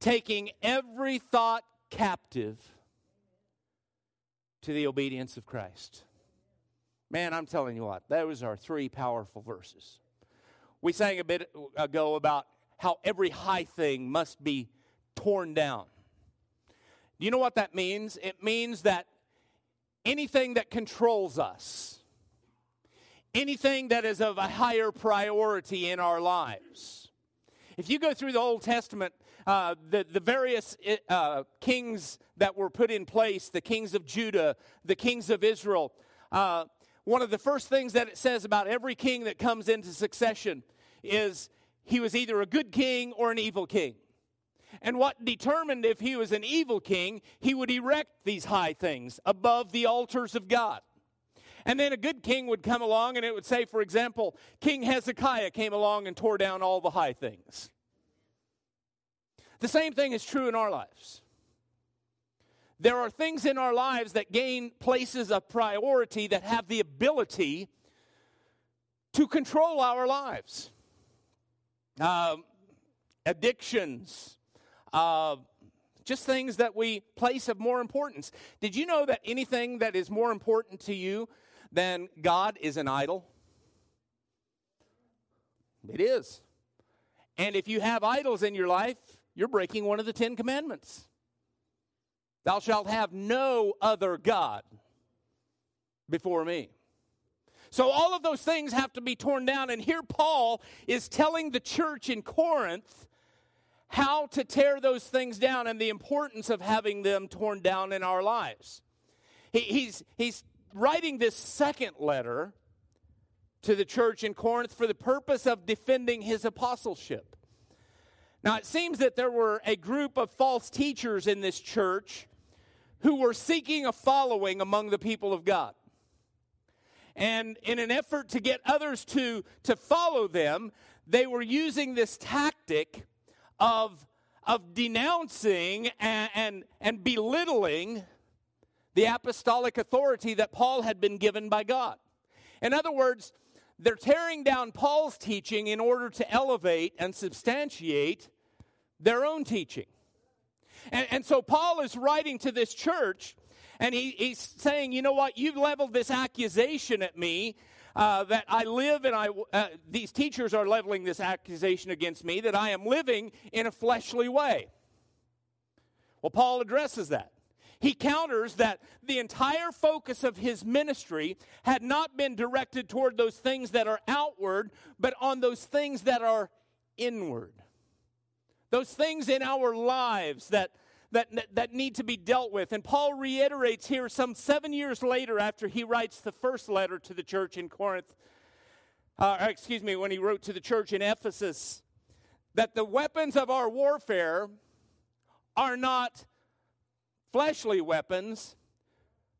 taking every thought captive to the obedience of Christ. Man, I'm telling you what, those are three powerful verses. We sang a bit ago about how every high thing must be torn down. Do you know what that means? It means that anything that controls us, anything that is of a higher priority in our lives. If you go through the Old Testament, uh, the, the various uh, kings that were put in place, the kings of Judah, the kings of Israel, uh, one of the first things that it says about every king that comes into succession is he was either a good king or an evil king. And what determined if he was an evil king, he would erect these high things above the altars of God. And then a good king would come along and it would say, for example, King Hezekiah came along and tore down all the high things. The same thing is true in our lives. There are things in our lives that gain places of priority that have the ability to control our lives. Um, addictions, uh, just things that we place of more importance. Did you know that anything that is more important to you than God is an idol? It is. And if you have idols in your life, you're breaking one of the Ten Commandments. Thou shalt have no other God before me. So, all of those things have to be torn down. And here, Paul is telling the church in Corinth how to tear those things down and the importance of having them torn down in our lives. He, he's, he's writing this second letter to the church in Corinth for the purpose of defending his apostleship. Now, it seems that there were a group of false teachers in this church who were seeking a following among the people of God. And in an effort to get others to, to follow them, they were using this tactic of, of denouncing and, and, and belittling the apostolic authority that Paul had been given by God. In other words, they're tearing down Paul's teaching in order to elevate and substantiate their own teaching. And, and so Paul is writing to this church and he, he's saying, you know what, you've leveled this accusation at me uh, that I live and I, uh, these teachers are leveling this accusation against me that I am living in a fleshly way. Well, Paul addresses that. He counters that the entire focus of his ministry had not been directed toward those things that are outward, but on those things that are inward. Those things in our lives that that, that need to be dealt with. And Paul reiterates here some seven years later after he writes the first letter to the church in Corinth, uh, excuse me, when he wrote to the church in Ephesus, that the weapons of our warfare are not fleshly weapons,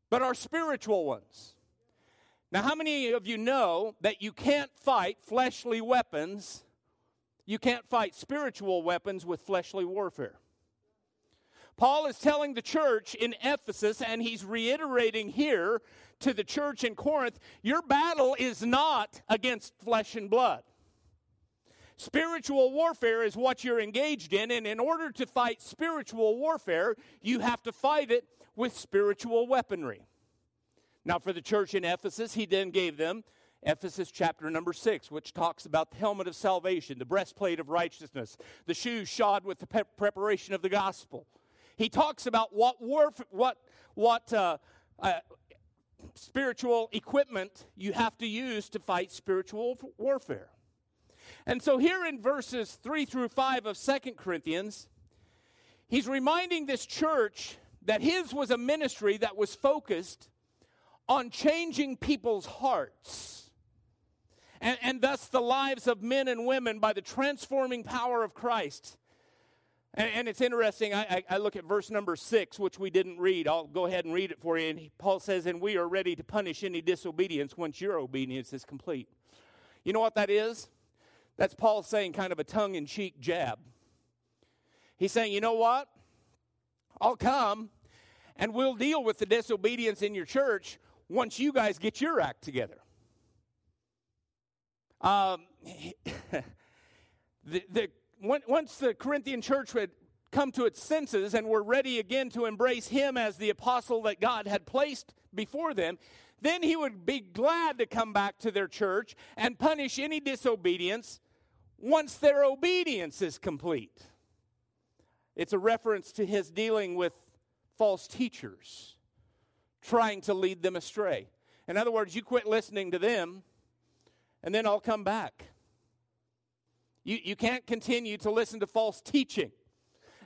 but are spiritual ones. Now, how many of you know that you can't fight fleshly weapons? You can't fight spiritual weapons with fleshly warfare. Paul is telling the church in Ephesus, and he's reiterating here to the church in Corinth your battle is not against flesh and blood. Spiritual warfare is what you're engaged in, and in order to fight spiritual warfare, you have to fight it with spiritual weaponry. Now, for the church in Ephesus, he then gave them Ephesians chapter number six, which talks about the helmet of salvation, the breastplate of righteousness, the shoes shod with the pe- preparation of the gospel he talks about what warf- what what uh, uh, spiritual equipment you have to use to fight spiritual warfare. And so here in verses 3 through 5 of Second Corinthians, he's reminding this church that his was a ministry that was focused on changing people's hearts. And, and thus the lives of men and women by the transforming power of Christ. And, and it's interesting, I, I, I, look at verse number six, which we didn't read. I'll go ahead and read it for you. And he, Paul says, And we are ready to punish any disobedience once your obedience is complete. You know what that is? That's Paul saying kind of a tongue in cheek jab. He's saying, You know what? I'll come and we'll deal with the disobedience in your church once you guys get your act together. Um, the, the once the Corinthian church had come to its senses and were ready again to embrace him as the apostle that God had placed before them, then he would be glad to come back to their church and punish any disobedience once their obedience is complete. It's a reference to his dealing with false teachers, trying to lead them astray. In other words, you quit listening to them, and then I'll come back. You, you can't continue to listen to false teaching.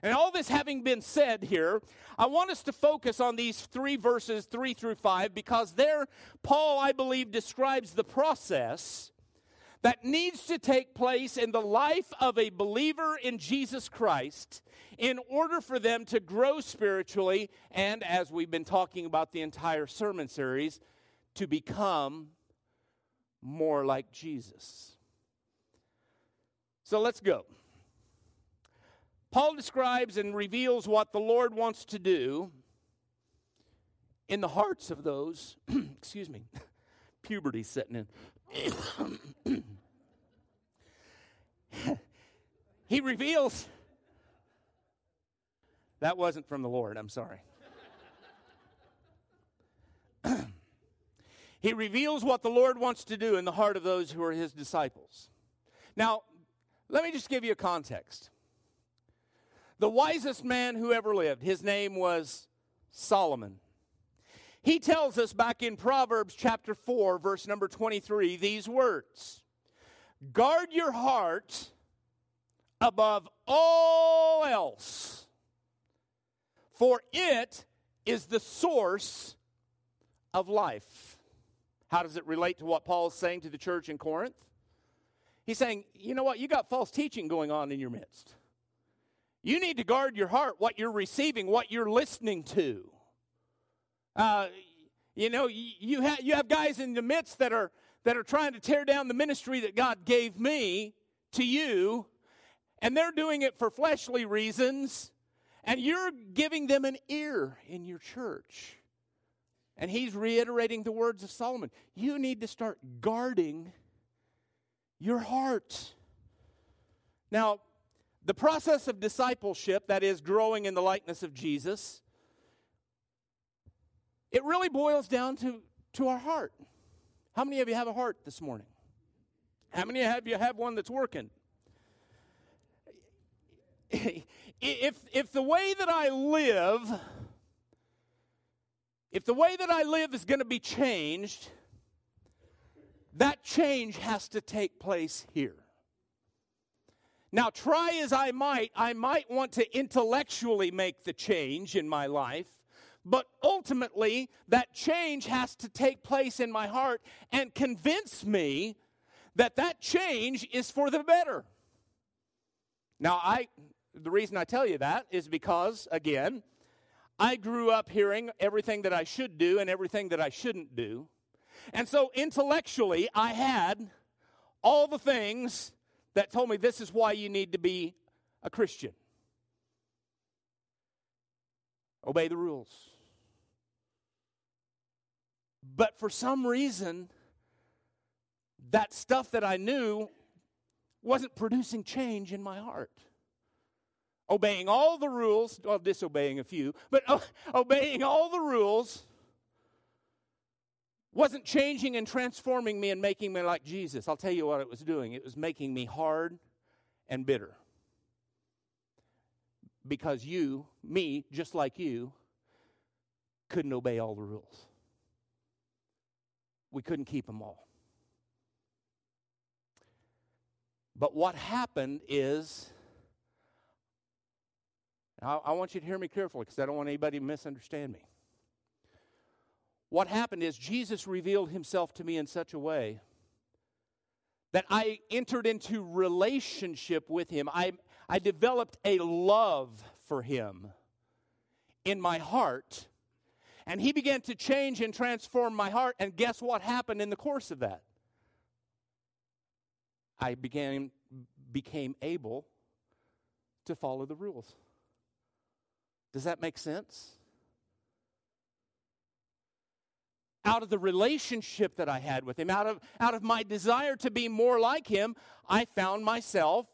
And all this having been said here, I want us to focus on these three verses, three through five, because there, Paul, I believe, describes the process that needs to take place in the life of a believer in Jesus Christ in order for them to grow spiritually and, as we've been talking about the entire sermon series, to become more like Jesus. So let's go. Paul describes and reveals what the Lord wants to do in the hearts of those, excuse me, puberty setting in. he reveals that wasn't from the Lord, I'm sorry. he reveals what the Lord wants to do in the heart of those who are his disciples. Now, let me just give you a context. The wisest man who ever lived, his name was Solomon. He tells us back in Proverbs chapter 4, verse number 23, these words Guard your heart above all else, for it is the source of life. How does it relate to what Paul is saying to the church in Corinth? He's saying, you know what? You got false teaching going on in your midst. You need to guard your heart, what you're receiving, what you're listening to. Uh, you know, you, you have guys in the midst that are that are trying to tear down the ministry that God gave me to you, and they're doing it for fleshly reasons, and you're giving them an ear in your church. And he's reiterating the words of Solomon. You need to start guarding your heart. Now, the process of discipleship, that is, growing in the likeness of Jesus, it really boils down to, to our heart. How many of you have a heart this morning? How many of you have one that's working? if, if the way that I live, if the way that I live is going to be changed, that change has to take place here. Now, try as I might, I might want to intellectually make the change in my life, but ultimately, that change has to take place in my heart and convince me that that change is for the better. Now, I the reason I tell you that is because again, I grew up hearing everything that I should do and everything that I shouldn't do. And so intellectually, I had all the things that told me this is why you need to be a Christian. Obey the rules. But for some reason, that stuff that I knew wasn't producing change in my heart. Obeying all the rules, well, disobeying a few, but obeying all the rules wasn't changing and transforming me and making me like Jesus. I'll tell you what it was doing it was making me hard and bitter. Because you, me, just like you, couldn't obey all the rules we couldn't keep them all. But what happened is, I, want you to hear me carefully because I don't want anybody to misunderstand me. What happened is, Jesus revealed himself to me in such a way that I entered into relationship with him. I, I developed a love for him in my heart and he began to change and transform my heart. And guess what happened in the course of that? I began, became able to follow the rules. Does that make sense? Out of the relationship that I had with him, out of, out of my desire to be more like him, I found myself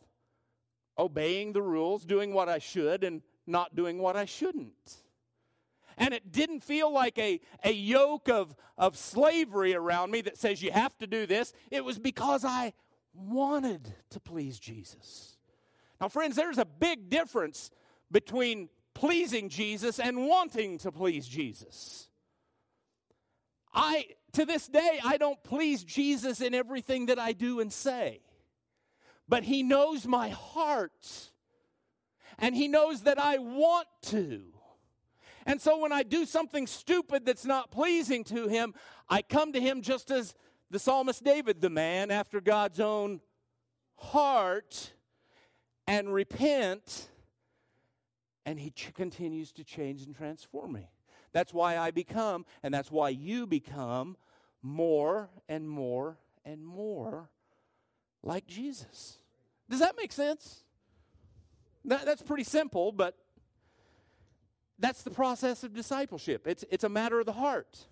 obeying the rules, doing what I should, and not doing what I shouldn't. And it didn't feel like a, a yoke of, of slavery around me that says you have to do this. It was because I wanted to please Jesus. Now, friends, there's a big difference between pleasing Jesus and wanting to please Jesus. I, to this day, I don't please Jesus in everything that I do and say. But He knows my heart. And He knows that I want to. And so when I do something stupid that's not pleasing to Him, I come to Him just as the psalmist David, the man after God's own heart, and repent. And He ch- continues to change and transform me. That's why I become, and that's why you become more and more and more like Jesus. Does that make sense? That, that's pretty simple, but that's the process of discipleship. It's, it's a matter of the heart.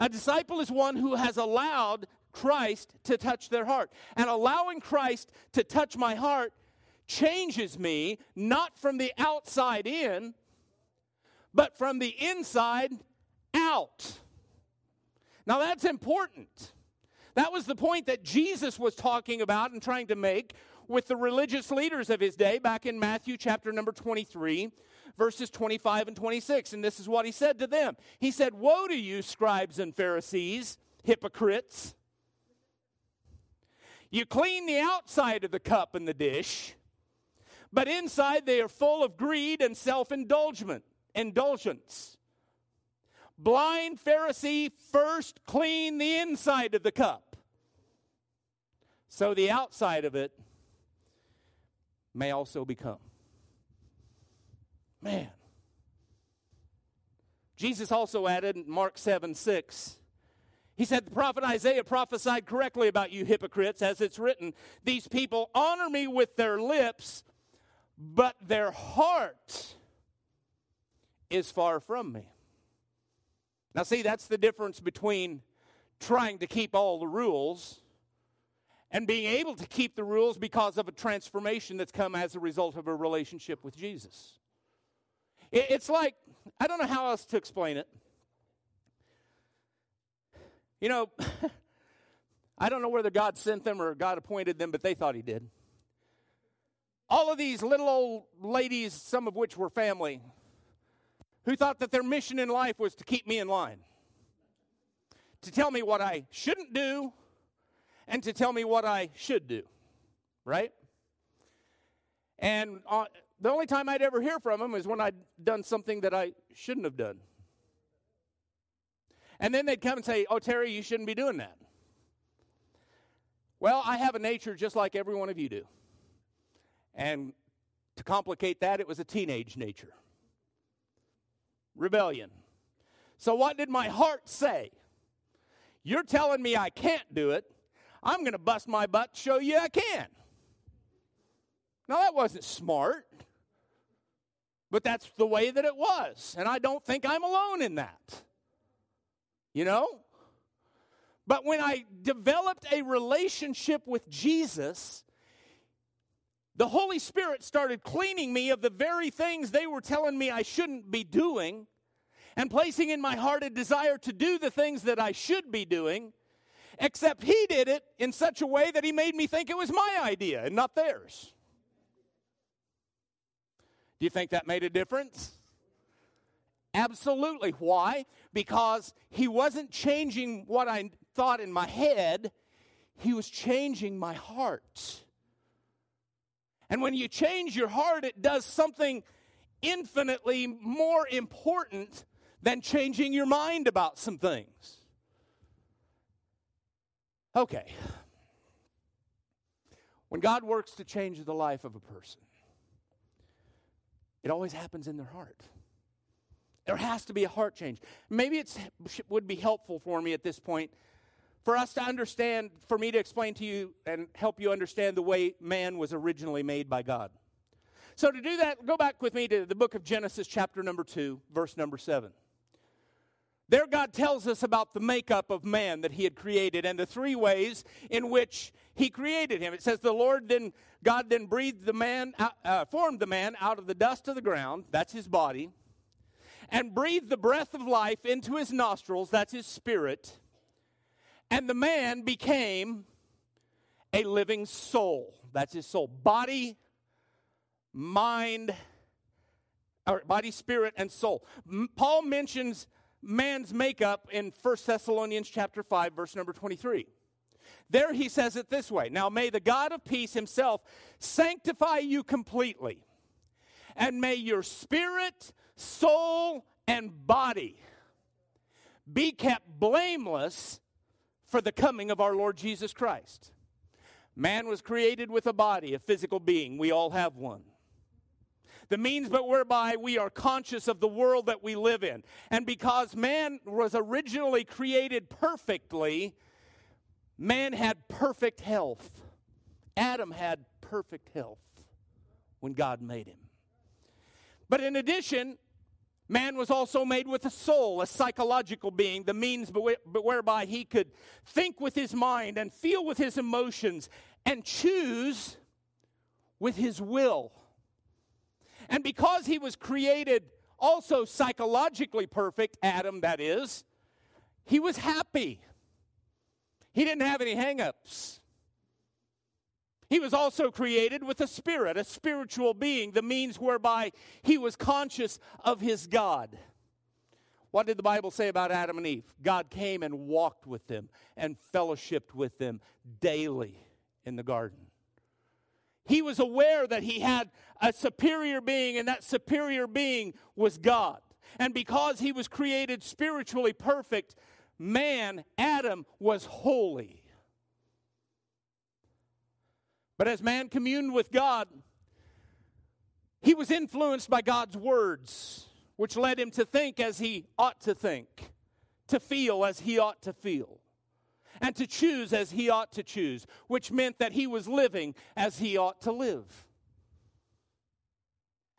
A disciple is one who has allowed Christ to touch their heart. And allowing Christ to touch my heart changes me not from the outside in, but from the inside out. Now that's important. That was the point that Jesus was talking about and trying to make with the religious leaders of his day back in Matthew chapter number 23, verses 25 and 26. And this is what he said to them He said, Woe to you, scribes and Pharisees, hypocrites! You clean the outside of the cup and the dish, but inside they are full of greed and self indulgence indulgence. Blind Pharisee, first clean the inside of the cup, so the outside of it may also become. Man. Jesus also added in Mark 7 6, he said, The prophet Isaiah prophesied correctly about you hypocrites, as it's written, These people honor me with their lips, but their heart is far from me. Now, see, that's the difference between trying to keep all the rules and being able to keep the rules because of a transformation that's come as a result of a relationship with Jesus. It's like, I don't know how else to explain it. You know, I don't know whether God sent them or God appointed them, but they thought He did. All of these little old ladies, some of which were family, who thought that their mission in life was to keep me in line, to tell me what I shouldn't do, and to tell me what I should do, right? And uh, the only time I'd ever hear from them is when I'd done something that I shouldn't have done. And then they'd come and say, Oh, Terry, you shouldn't be doing that. Well, I have a nature just like every one of you do. And to complicate that, it was a teenage nature rebellion. So, what did my heart say? You're telling me I can't do it. I'm going to bust my butt to show you I can. Now, that wasn't smart, but that's the way that it was. And I don't think I'm alone in that. You know? But when I developed a relationship with Jesus, the Holy Spirit started cleaning me of the very things they were telling me I shouldn't be doing and placing in my heart a desire to do the things that I should be doing, except He did it in such a way that He made me think it was my idea and not theirs. Do you think that made a difference? Absolutely. Why? Because He wasn't changing what I thought in my head, He was changing my heart. And when you change your heart, it does something infinitely more important than changing your mind about some things. Okay. When God works to change the life of a person, it always happens in their heart. There has to be a heart change. Maybe it would be helpful for me at this point for us to understand, for me to explain to you and help you understand the way man was originally made by God. So, to do that, go back with me to the book of Genesis, chapter number 2, verse number 7. There, God tells us about the makeup of man that He had created and the three ways in which He created him. It says, The Lord then, God then breathed the man, uh, formed the man out of the dust of the ground, that's his body, and breathed the breath of life into his nostrils, that's his spirit, and the man became a living soul, that's his soul. Body, mind, or body, spirit, and soul. Paul mentions man's makeup in 1 Thessalonians chapter 5 verse number 23. There he says it this way. Now may the God of peace himself sanctify you completely. And may your spirit, soul, and body be kept blameless for the coming of our Lord Jesus Christ. Man was created with a body, a physical being. We all have one the means but whereby we are conscious of the world that we live in. And because man was originally created perfectly, man had perfect health. Adam had perfect health when God made him. But in addition, man was also made with a soul, a psychological being, the means whereby he could think with his mind and feel with his emotions and choose with his will. And because he was created also psychologically perfect, Adam, that is, he was happy. He didn't have any hangups. He was also created with a spirit, a spiritual being, the means whereby he was conscious of his God. What did the Bible say about Adam and Eve? God came and walked with them and fellowshipped with them daily in the garden. He was aware that he had a superior being, and that superior being was God. And because he was created spiritually perfect, man, Adam, was holy. But as man communed with God, he was influenced by God's words, which led him to think as he ought to think, to feel as he ought to feel and to choose as he ought to choose, which meant that he was living as he ought to live.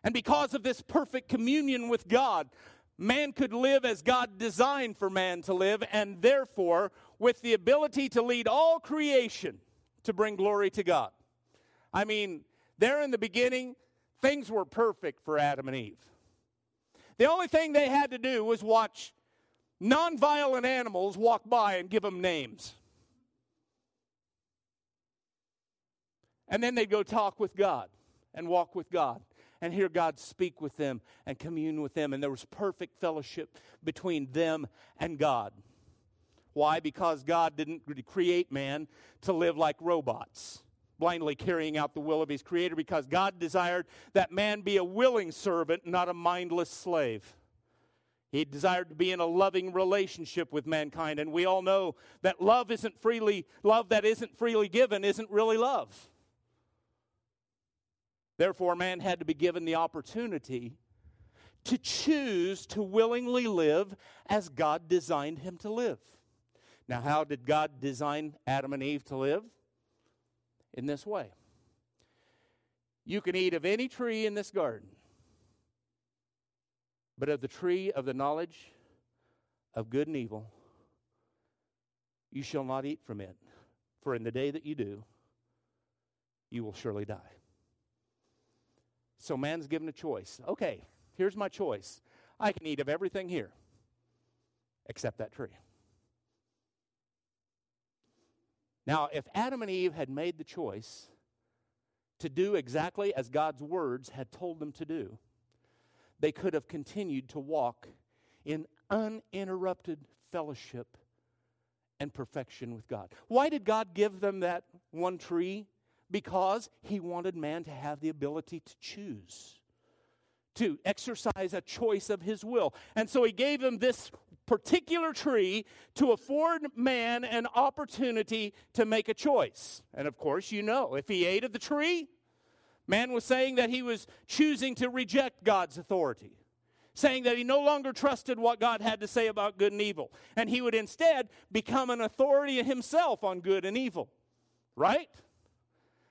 And because of this perfect communion with God, man could live as God designed for man to live, and therefore with the ability to lead all creation to bring glory to God. I mean, there in the beginning, things were perfect for Adam and Eve. The only thing they had to do was watch nonviolent animals walk by and give them names. And then they'd go talk with God and walk with God and hear God speak with them and commune with them. And there was perfect fellowship between them and God. Why? Because God didn't create man to live like robots, blindly carrying out the will of his creator, because God desired that man be a willing servant, not a mindless slave. He desired to be in a loving relationship with mankind. And we all know that love isn't freely, love that isn't freely given isn't really love. Therefore, man had to be given the opportunity to choose to willingly live as God designed him to live. Now, how did God design Adam and Eve to live? In this way You can eat of any tree in this garden but of the tree of the knowledge of good and evil, you shall not eat from it, for in the day that you do, you will surely die. So man's given a choice. Okay, here's my choice. I can eat of everything here except that tree. Now, if Adam and Eve had made the choice to do exactly as God's words had told them to do, they could have continued to walk in uninterrupted fellowship and perfection with God. Why did God give them that one tree? Because He wanted man to have the ability to choose, to exercise a choice of His will. And so He gave them this particular tree to afford man an opportunity to make a choice. And of course, you know, if he ate of the tree, Man was saying that he was choosing to reject God's authority, saying that he no longer trusted what God had to say about good and evil, and he would instead become an authority himself on good and evil. Right?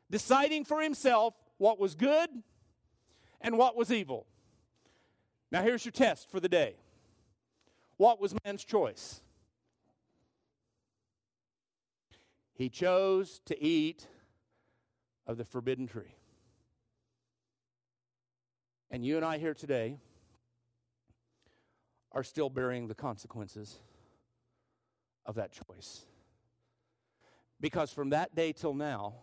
Deciding for himself what was good and what was evil. Now, here's your test for the day What was man's choice? He chose to eat of the forbidden tree. And you and I here today are still bearing the consequences of that choice. Because from that day till now,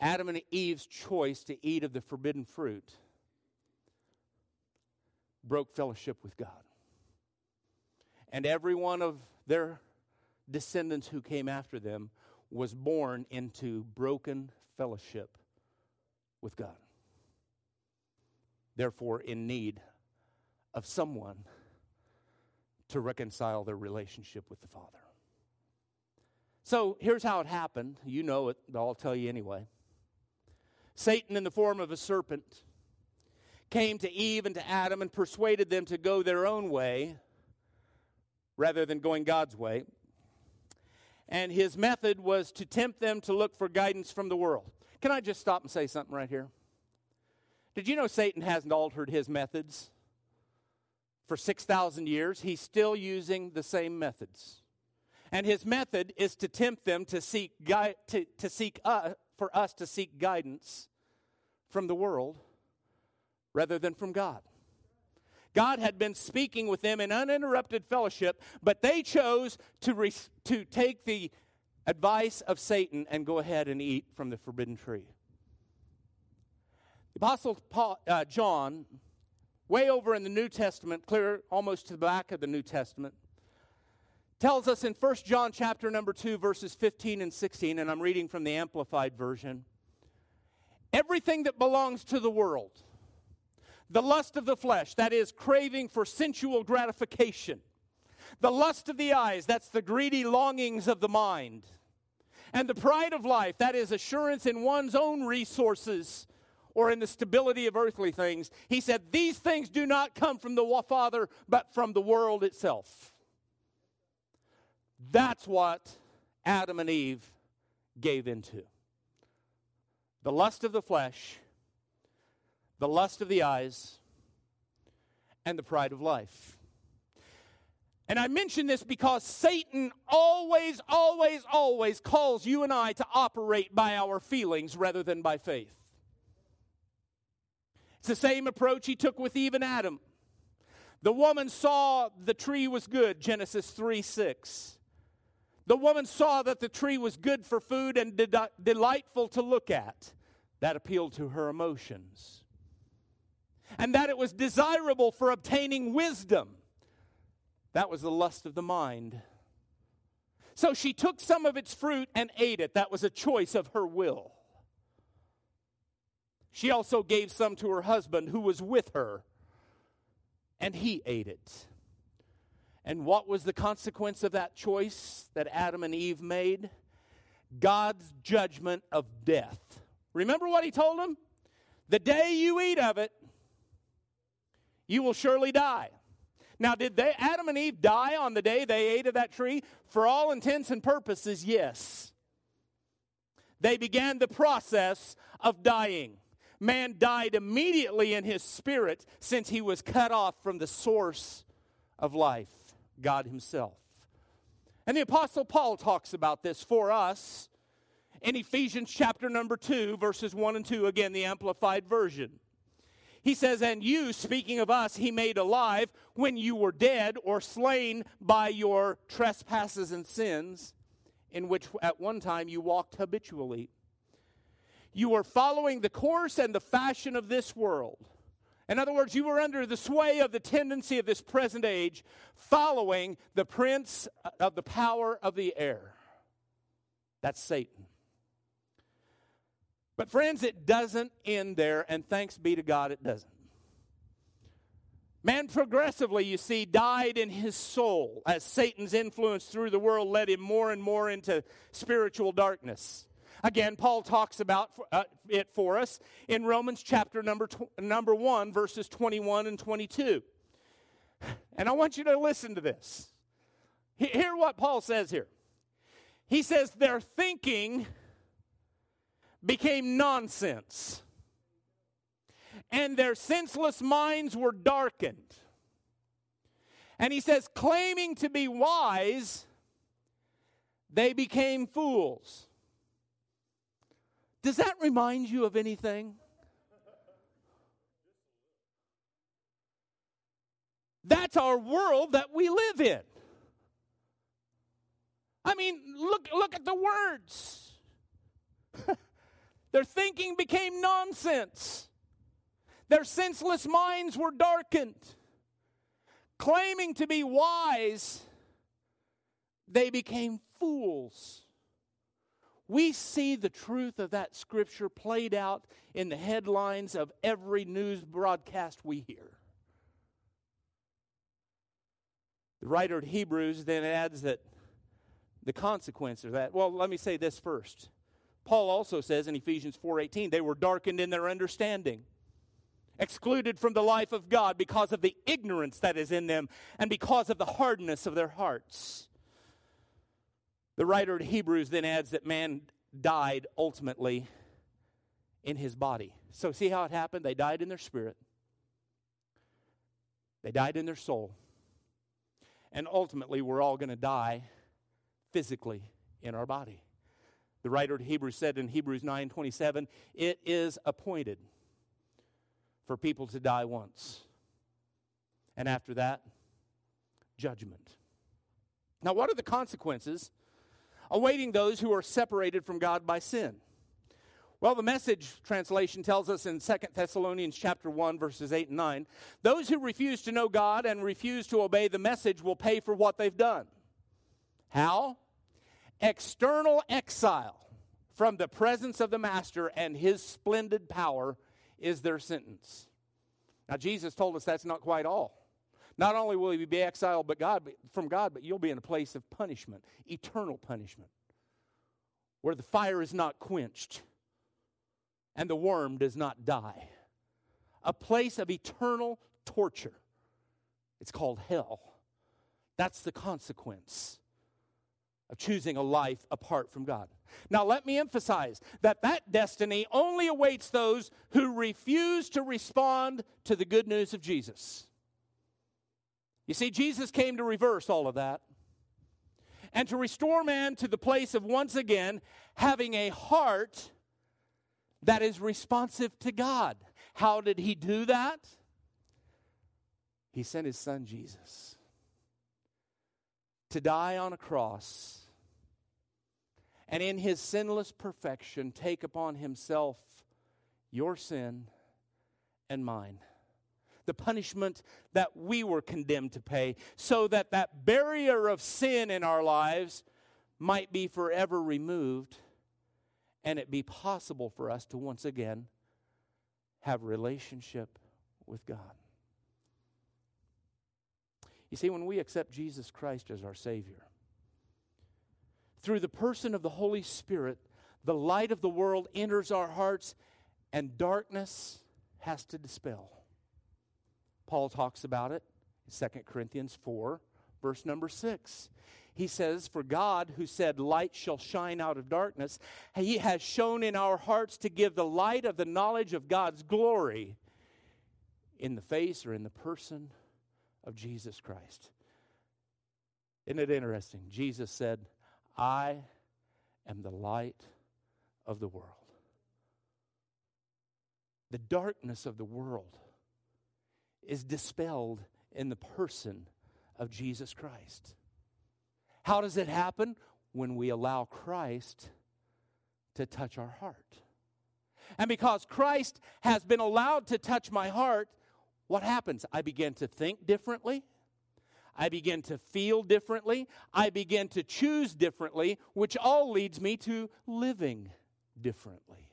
Adam and Eve's choice to eat of the forbidden fruit broke fellowship with God. And every one of their descendants who came after them was born into broken fellowship with God. Therefore, in need of someone to reconcile their relationship with the Father. So here's how it happened. You know it, but I'll tell you anyway. Satan, in the form of a serpent, came to Eve and to Adam and persuaded them to go their own way rather than going God's way. And his method was to tempt them to look for guidance from the world. Can I just stop and say something right here? Did you know Satan hasn't altered his methods? For 6,000 years, he's still using the same methods. And his method is to tempt them to seek, gui- to, to seek uh, for us to seek guidance from the world rather than from God. God had been speaking with them in uninterrupted fellowship, but they chose to, re- to take the advice of Satan and go ahead and eat from the forbidden tree. The Apostle Paul, uh, John, way over in the New Testament, clear almost to the back of the New Testament, tells us in 1 John chapter number 2 verses 15 and 16 and I'm reading from the amplified version everything that belongs to the world the lust of the flesh that is craving for sensual gratification. The lust of the eyes that's the greedy longings of the mind. And the pride of life that is assurance in one's own resources or in the stability of earthly things. He said these things do not come from the father but from the world itself. That's what Adam and Eve gave into. The lust of the flesh, the lust of the eyes, and the pride of life. And I mention this because Satan always, always, always calls you and I to operate by our feelings rather than by faith. It's the same approach he took with Eve and Adam. The woman saw the tree was good, Genesis 3 6. The woman saw that the tree was good for food and de- delightful to look at. That appealed to her emotions. And that it was desirable for obtaining wisdom. That was the lust of the mind. So she took some of its fruit and ate it. That was a choice of her will. She also gave some to her husband who was with her, and he ate it. And what was the consequence of that choice that Adam and Eve made? God's judgment of death. Remember what he told them? The day you eat of it, you will surely die. Now, did they, Adam and Eve die on the day they ate of that tree? For all intents and purposes, yes. They began the process of dying. Man died immediately in his spirit since he was cut off from the source of life. God Himself. And the Apostle Paul talks about this for us in Ephesians chapter number 2, verses 1 and 2, again, the Amplified Version. He says, And you, speaking of us, he made alive when you were dead or slain by your trespasses and sins, in which at one time you walked habitually. You were following the course and the fashion of this world in other words, you were under the sway of the tendency of this present age, following the prince of the power of the air. That's Satan. But, friends, it doesn't end there, and thanks be to God, it doesn't. Man progressively, you see, died in his soul as Satan's influence through the world led him more and more into spiritual darkness. Again, Paul talks about uh, it for us in Romans chapter number, number 1, verses 21 and 22. And I want you to listen to this. Hear what Paul says here. He says, Their thinking became nonsense, and their senseless minds were darkened. And he says, claiming to be wise, they became fools. Does that remind you of anything? That's our world that we live in. I mean, look, look at the words. Their thinking became nonsense. Their senseless minds were darkened. Claiming to be wise, they became fools. We see the truth of that scripture played out in the headlines of every news broadcast we hear. The writer of Hebrews then adds that the consequence of that. Well, let me say this first. Paul also says in Ephesians 4:18 they were darkened in their understanding, excluded from the life of God because of the ignorance that is in them and because of the hardness of their hearts. The writer of Hebrews then adds that man died ultimately in his body. So see how it happened? They died in their spirit. They died in their soul. And ultimately we're all going to die physically in our body. The writer of Hebrews said in Hebrews 9:27, "It is appointed for people to die once. And after that, judgment." Now, what are the consequences awaiting those who are separated from God by sin? Well, the message translation tells us in 2 Thessalonians chapter 1 verses 8 and 9, those who refuse to know God and refuse to obey the message will pay for what they've done. How? External exile from the presence of the Master and his splendid power is their sentence. Now, Jesus told us that's not quite all. Not only will you be exiled but God, from God, but you'll be in a place of punishment, eternal punishment, where the fire is not quenched and the worm does not die. A place of eternal torture. It's called hell. That's the consequence of choosing a life apart from God. Now, let me emphasize that that destiny only awaits those who refuse to respond to the good news of Jesus. You see, Jesus came to reverse all of that and to restore man to the place of once again having a heart that is responsive to God. How did he do that? He sent his son Jesus to die on a cross and in his sinless perfection take upon himself your sin and mine the punishment that we were condemned to pay so that that barrier of sin in our lives might be forever removed and it be possible for us to once again have relationship with God. You see, when we accept Jesus Christ as our Savior, through the person of the Holy Spirit, the light of the world enters our hearts and darkness has to dispel. Paul talks about it in 2 Corinthians 4, verse number 6. He says, For God, who said, Light shall shine out of darkness, he has shown in our hearts to give the light of the knowledge of God's glory in the face or in the person of Jesus Christ. Isn't it interesting? Jesus said, I am the light of the world. The darkness of the world is dispelled in the person of Jesus Christ. How does it happen? When we allow Christ to touch our heart. And because Christ has been allowed to touch my heart, what happens? I begin to think differently. I begin to feel differently. I begin to choose differently, which all leads me to living differently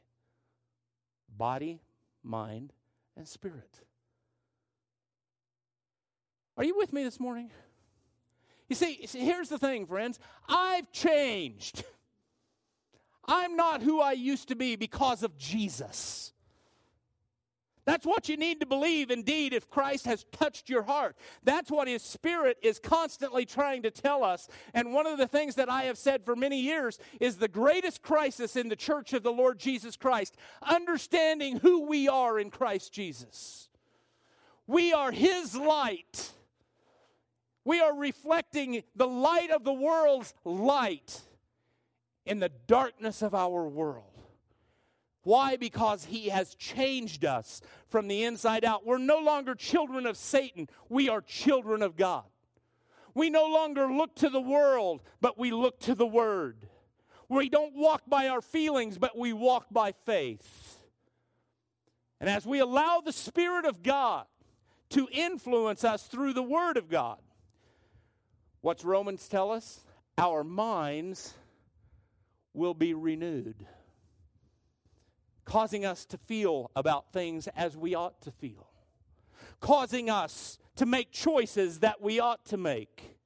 body, mind, and spirit. Are you with me this morning? You see, here's the thing, friends. I've changed. I'm not who I used to be because of Jesus. That's what you need to believe indeed if Christ has touched your heart. That's what His Spirit is constantly trying to tell us. And one of the things that I have said for many years is the greatest crisis in the church of the Lord Jesus Christ, understanding who we are in Christ Jesus. We are His light. We are reflecting the light of the world's light in the darkness of our world. Why? Because he has changed us from the inside out. We're no longer children of Satan, we are children of God. We no longer look to the world, but we look to the Word. We don't walk by our feelings, but we walk by faith. And as we allow the Spirit of God to influence us through the Word of God, what's Romans tell us? Our minds will be renewed, causing us to feel about things as we ought to feel, causing us to make choices that we ought to make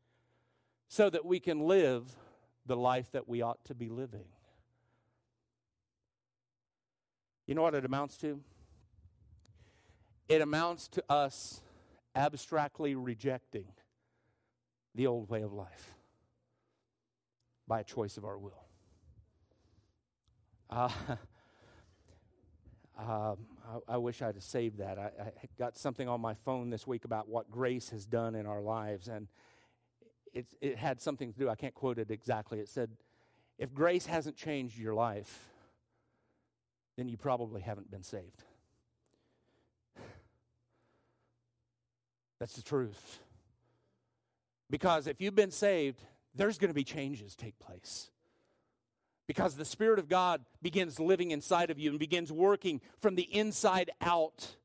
so that we can live the life that we ought to be living. You know what it amounts to? It amounts to us abstractly rejecting the old way of life by a choice of our will. Uh, um, I, I, wish I'd have saved that. I, I, got something on my phone this week about what grace has done in our lives, and it, it had something to do, I can't quote it exactly. It said, If grace hasn't changed your life, then you probably haven't been saved. That's the truth. Because if you've been saved, there's going to be changes take place. Because the Spirit of God begins living inside of you and begins working from the inside out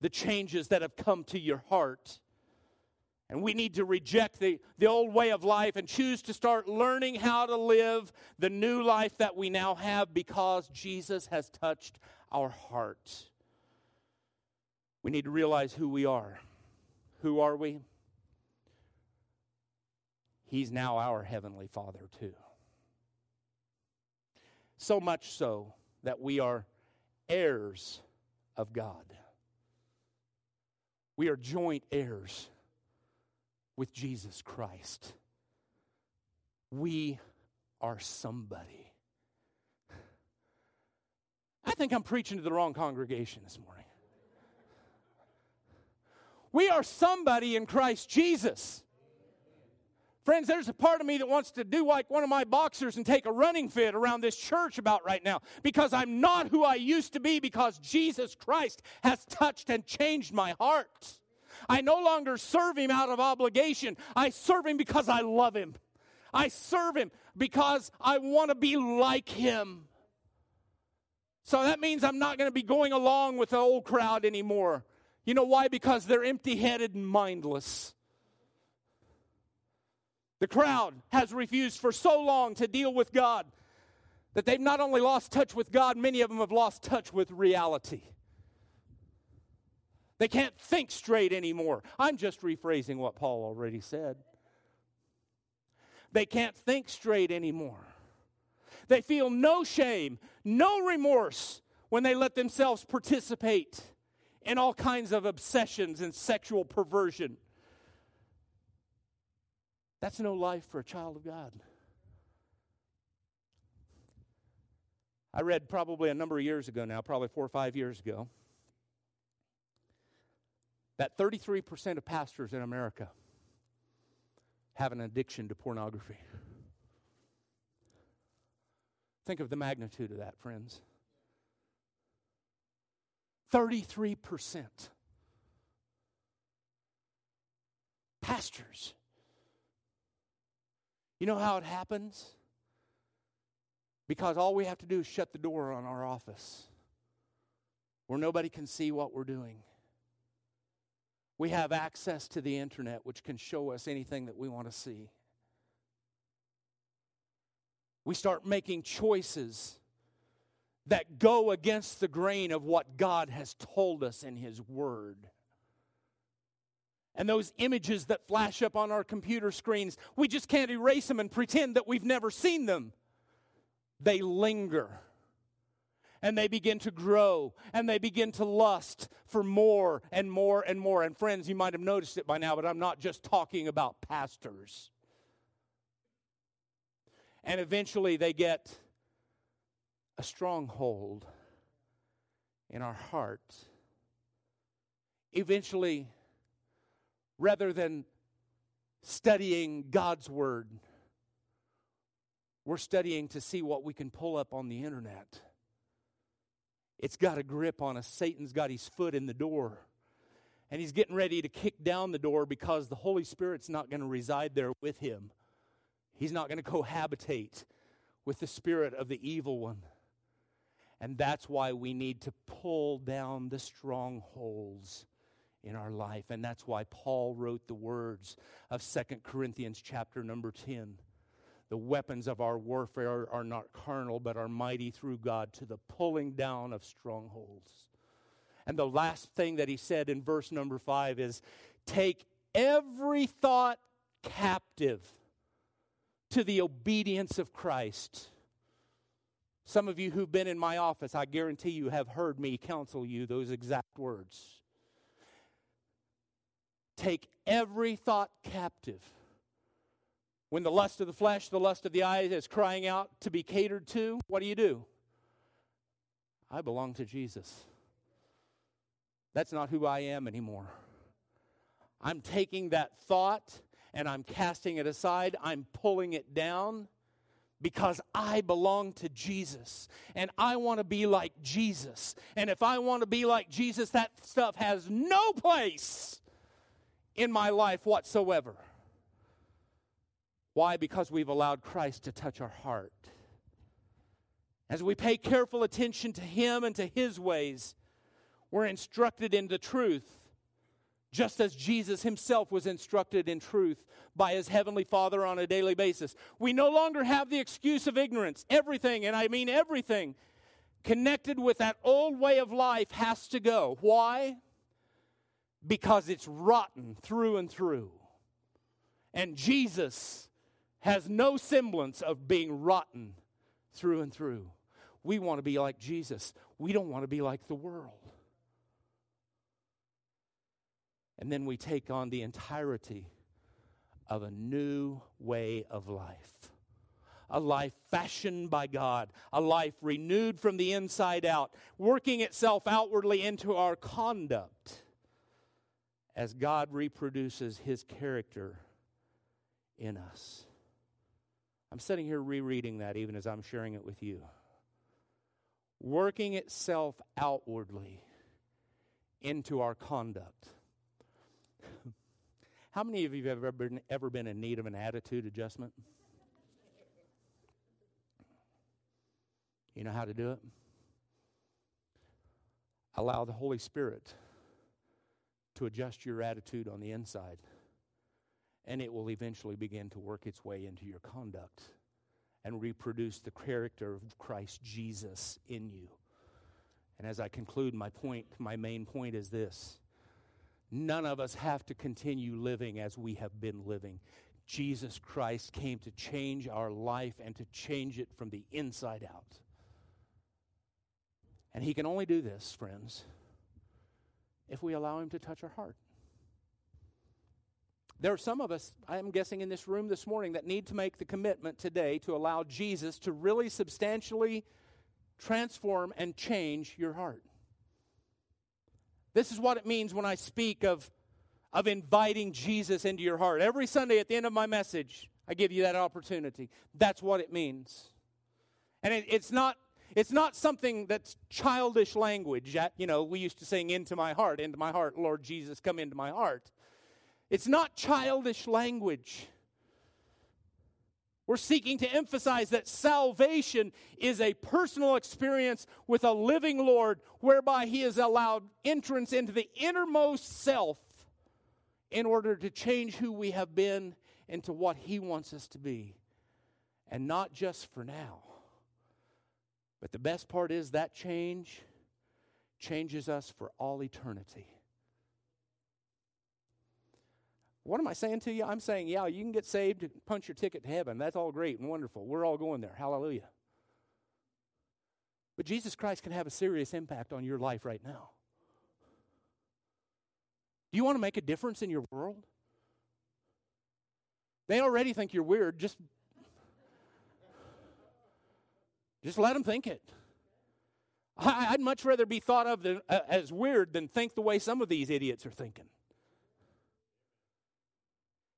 the changes that have come to your heart. And we need to reject the, the old way of life and choose to start learning how to live the new life that we now have because Jesus has touched our heart. We need to realize who we are. Who are we? He's now our Heavenly Father, too. So much so that we are heirs of God. We are joint heirs with Jesus Christ. We are somebody. I think I'm preaching to the wrong congregation this morning. We are somebody in Christ Jesus. Friends, there's a part of me that wants to do like one of my boxers and take a running fit around this church about right now because I'm not who I used to be because Jesus Christ has touched and changed my heart. I no longer serve him out of obligation. I serve him because I love him. I serve him because I want to be like him. So that means I'm not going to be going along with the old crowd anymore. You know why? Because they're empty headed and mindless. The crowd has refused for so long to deal with God that they've not only lost touch with God, many of them have lost touch with reality. They can't think straight anymore. I'm just rephrasing what Paul already said. They can't think straight anymore. They feel no shame, no remorse when they let themselves participate in all kinds of obsessions and sexual perversion. That's no life for a child of God. I read probably a number of years ago now, probably four or five years ago, that 33% of pastors in America have an addiction to pornography. Think of the magnitude of that, friends. 33%. Pastors you know how it happens? Because all we have to do is shut the door on our office where nobody can see what we're doing. We have access to the internet, which can show us anything that we want to see. We start making choices that go against the grain of what God has told us in His Word and those images that flash up on our computer screens, we just can't erase them and pretend that we've never seen them. They linger and they begin to grow and they begin to lust for more and more and more. And friends, you might have noticed it by now, but I'm not just talking about pastors. And eventually they get a stronghold in our heart. Eventually, rather than studying God's Word. We're studying to see what we can pull up on the internet. It's got a grip on us. Satan's got his foot in the door. And he's getting ready to kick down the door because the Holy Spirit's not going to reside there with him. He's not going to cohabitate with the spirit of the evil one. And that's why we need to pull down the strongholds in our life. And that's why Paul wrote the words of Second Corinthians chapter number 10. The weapons of our warfare are not carnal, but are mighty through God to the pulling down of strongholds. And the last thing that he said in verse number five is take every thought captive to the obedience of Christ. Some of you who've been in my office, I guarantee you have heard me counsel you those exact words. Take every thought captive. When the lust of the flesh, the lust of the eyes is crying out to be catered to, what do you do? I belong to Jesus. That's not who I am anymore. I'm taking that thought and I'm casting it aside. I'm pulling it down because I belong to Jesus and I want to be like Jesus. And if I want to be like Jesus, that stuff has no place in my life whatsoever. Why? Because we've allowed Christ to touch our heart. As we pay careful attention to Him and to His ways, we're instructed in the truth just as Jesus himself was instructed in truth by his heavenly Father on a daily basis. We no longer have the excuse of ignorance. Everything, and I mean everything, connected with that old way of life has to go. Why? Because it's rotten through and through. And Jesus has no semblance of being rotten through and through. We want to be like Jesus, we don't want to be like the world. And then we take on the entirety of a new way of life. A life fashioned by God, a life renewed from the inside out, working itself outwardly into our conduct as God reproduces his character in us. I'm sitting here rereading that even as I'm sharing it with you. Working itself outwardly into our conduct. How many of you have ever been, ever been in need of an attitude adjustment? You know how to do it? Allow the Holy Spirit to adjust your attitude on the inside, and it will eventually begin to work its way into your conduct and reproduce the character of Christ Jesus in you. And as I conclude my point, my main point is this None of us have to continue living as we have been living. Jesus Christ came to change our life and to change it from the inside out. And He can only do this, friends, if we allow Him to touch our heart. There are some of us, I'm guessing, in this room this morning that need to make the commitment today to allow Jesus to really substantially transform and change your heart. This is what it means when I speak of, of inviting Jesus into your heart. Every Sunday at the end of my message, I give you that opportunity. That's what it means. And it, it's not it's not something that's childish language. You know, we used to sing into my heart, into my heart, Lord Jesus, come into my heart. It's not childish language. We're seeking to emphasize that salvation is a personal experience with a living Lord whereby He is allowed entrance into the innermost self in order to change who we have been into what He wants us to be. And not just for now. But the best part is that change changes us for all eternity. What am I saying to you? I'm saying, yeah, you can get saved and punch your ticket to heaven. That's all great and wonderful. We're all going there. Hallelujah. But Jesus Christ can have a serious impact on your life right now. Do you want to make a difference in your world? They already think you're weird. Just, just let them think it. I, would much rather be thought of than, uh, as weird than think the way some of these idiots are thinking.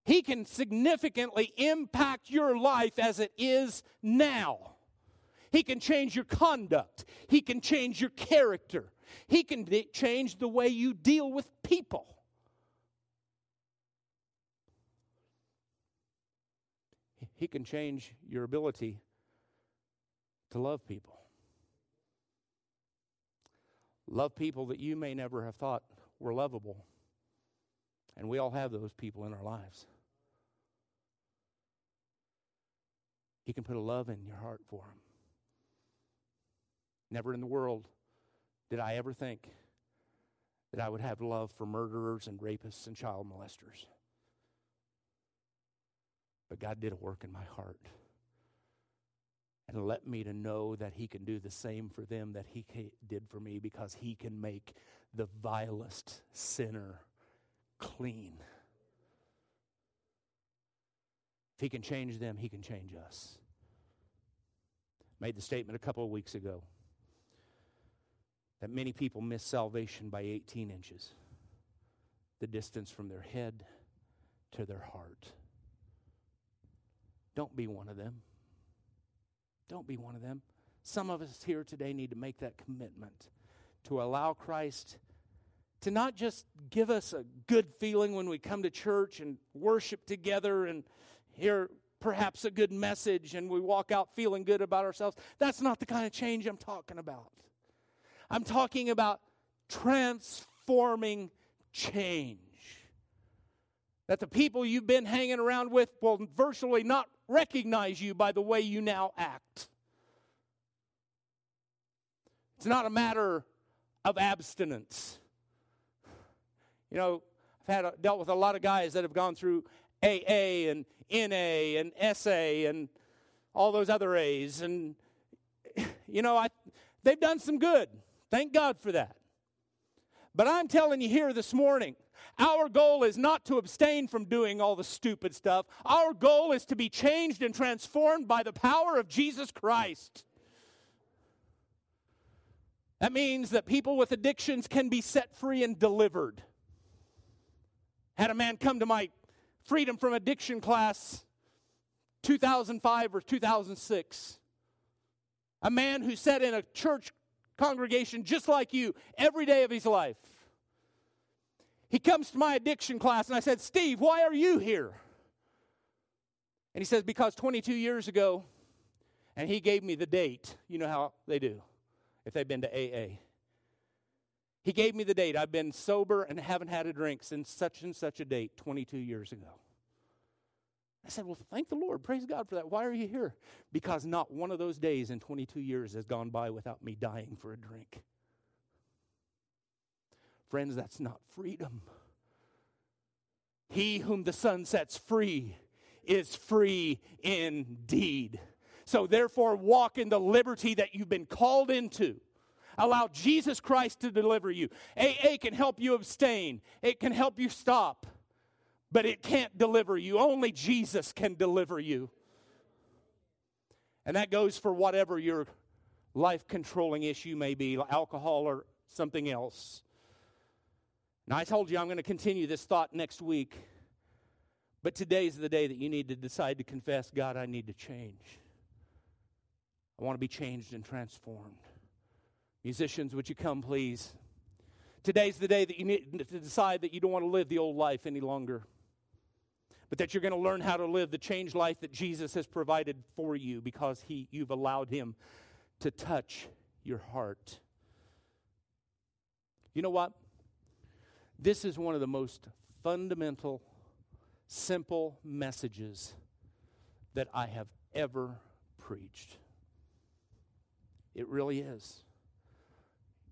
He can significantly impact your life as it is now. He can change your conduct. He can change your character. He can d- change the way you deal with people. He can change your ability to love people. Love people that you may never have thought were lovable. And we all have those people in our lives. He can put a love in your heart for them. Never in the world did I ever think that I would have love for murderers and rapists and child molesters. But God did a work in my heart and let me to know that He can do the same for them that He did for me because He can make the vilest sinner clean. If He can change them, He can change us. Made the statement a couple of weeks ago that many people miss salvation by 18 inches, the distance from their head to their heart. Don't be one of them. Don't be one of them. Some of us here today need to make that commitment to allow Christ to not just give us a good feeling when we come to church and worship together and hear perhaps a good message and we walk out feeling good about ourselves. That's not the kind of change I'm talking about. I'm talking about transforming change. That the people you've been hanging around with will virtually not recognize you by the way you now act. It's not a matter of abstinence. You know, I've had a, dealt with a lot of guys that have gone through AA and NA and SA and all those other A's, and you know, I, they've done some good. Thank God for that. But I'm telling you here this morning, our goal is not to abstain from doing all the stupid stuff. Our goal is to be changed and transformed by the power of Jesus Christ. That means that people with addictions can be set free and delivered. Had a man come to my freedom from addiction class 2005 or 2006. A man who sat in a church congregation just like you every day of his life. He comes to my addiction class, and I said, Steve, why are you here? And he says, Because 22 years ago, and he gave me the date. You know how they do if they've been to AA. He gave me the date. I've been sober and haven't had a drink since such and such a date 22 years ago. I said, Well, thank the Lord. Praise God for that. Why are you here? Because not one of those days in 22 years has gone by without me dying for a drink. Friends, that's not freedom. He whom the Son sets free is free indeed. So, therefore, walk in the liberty that you've been called into. Allow Jesus Christ to deliver you. AA can help you abstain, it can help you stop but it can't deliver you. Only Jesus can deliver you. And that goes for whatever your life controlling issue may be, alcohol or something else. Now, I told you I'm going to continue this thought next week, but today's the day that you need to decide to confess God, I need to change. I want to be changed and transformed. Musicians, would you come, please? Today's the day that you need to decide that you don't want to live the old life any longer but that you're going to learn how to live the changed life that Jesus has provided for you because he, you've allowed him to touch your heart. You know what? This is one of the most fundamental, simple messages that I have ever preached. It really is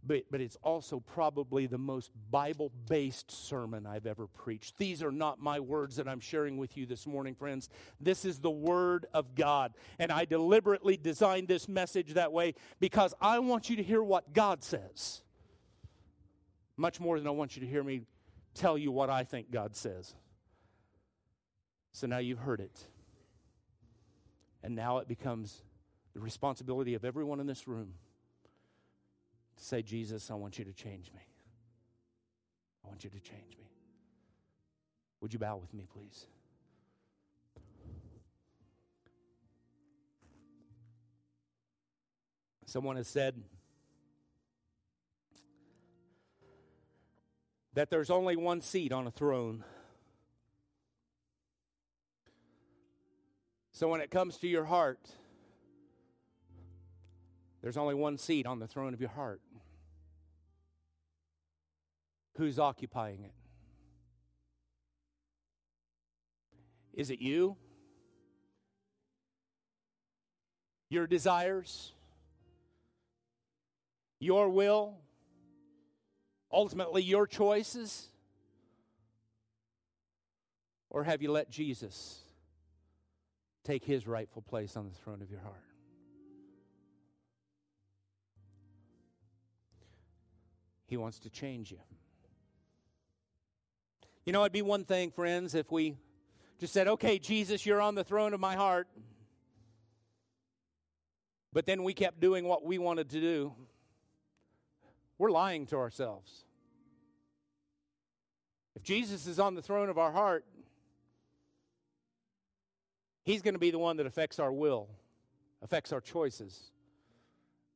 but, but it's also probably the most Bible based sermon I've ever preached. These are not my words that I'm sharing with you this morning, friends. This is the Word of God. And I deliberately designed this message that way because I want you to hear what God says, much more than I want you to hear me tell you what I think God says. So now you've heard it. And now it becomes the responsibility of everyone in this room to say, Jesus, I want you to change me. I want you to change me. Would you bow with me, please? Someone has said, that there's only one seat on a throne. So when it comes to your heart, there's only one seat on the throne of your heart. Who's occupying it? Is it you? Your desires? Your will? Ultimately, your choices? Or have you let Jesus take his rightful place on the throne of your heart? He wants to change you. You know, it'd be one thing, friends, if we just said, okay, Jesus, you're on the throne of my heart. But then we kept doing what we wanted to do. We're lying to ourselves. If Jesus is on the throne of our heart, He's going to be the one that affects our will, affects our choices,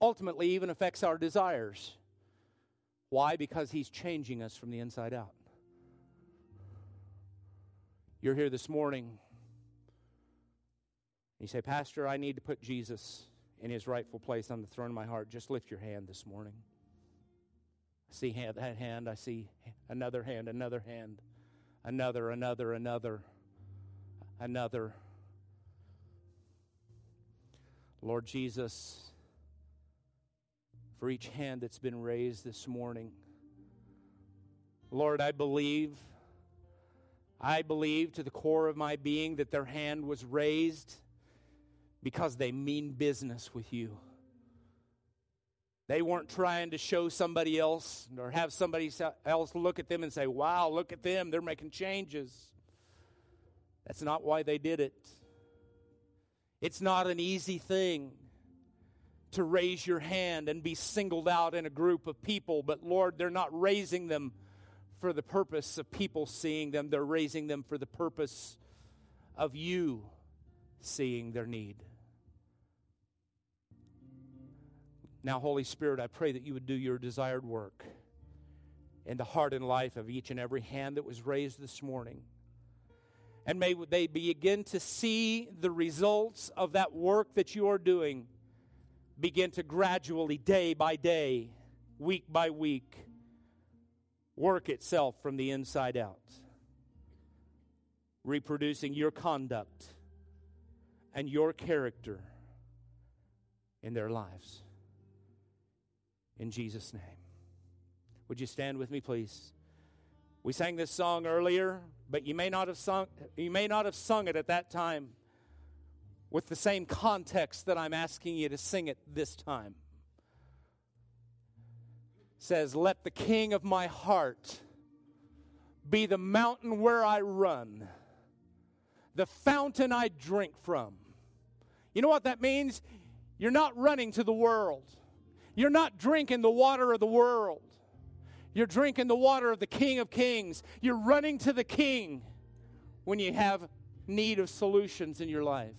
ultimately, even affects our desires. Why? Because He's changing us from the inside out. You're here this morning. You say, Pastor, I need to put Jesus in his rightful place on the throne of my heart. Just lift your hand this morning. I see hand, that hand. I see another hand, another hand, another, another, another, another. Lord Jesus, for each hand that's been raised this morning, Lord, I believe I believe to the core of my being that their hand was raised because they mean business with you. They weren't trying to show somebody else or have somebody else look at them and say, wow, look at them, they're making changes. That's not why they did it. It's not an easy thing to raise your hand and be singled out in a group of people, but Lord, they're not raising them for the purpose of people seeing them, they're raising them for the purpose of you seeing their need. Now, Holy Spirit, I pray that you would do your desired work in the heart and life of each and every hand that was raised this morning. And may they begin to see the results of that work that you are doing begin to gradually, day by day, week by week, work itself from the inside out, reproducing your conduct and your character in their lives. In Jesus' name. Would you stand with me, please? We sang this song earlier, but you may not have sung, you may not have sung it at that time with the same context that I'm asking you to sing it this time says, Let the king of my heart be the mountain where I run, the fountain I drink from. You know what that means? You're not running to the world. You're not drinking the water of the world. You're drinking the water of the King of Kings. You're running to the King when you have need of solutions in your life.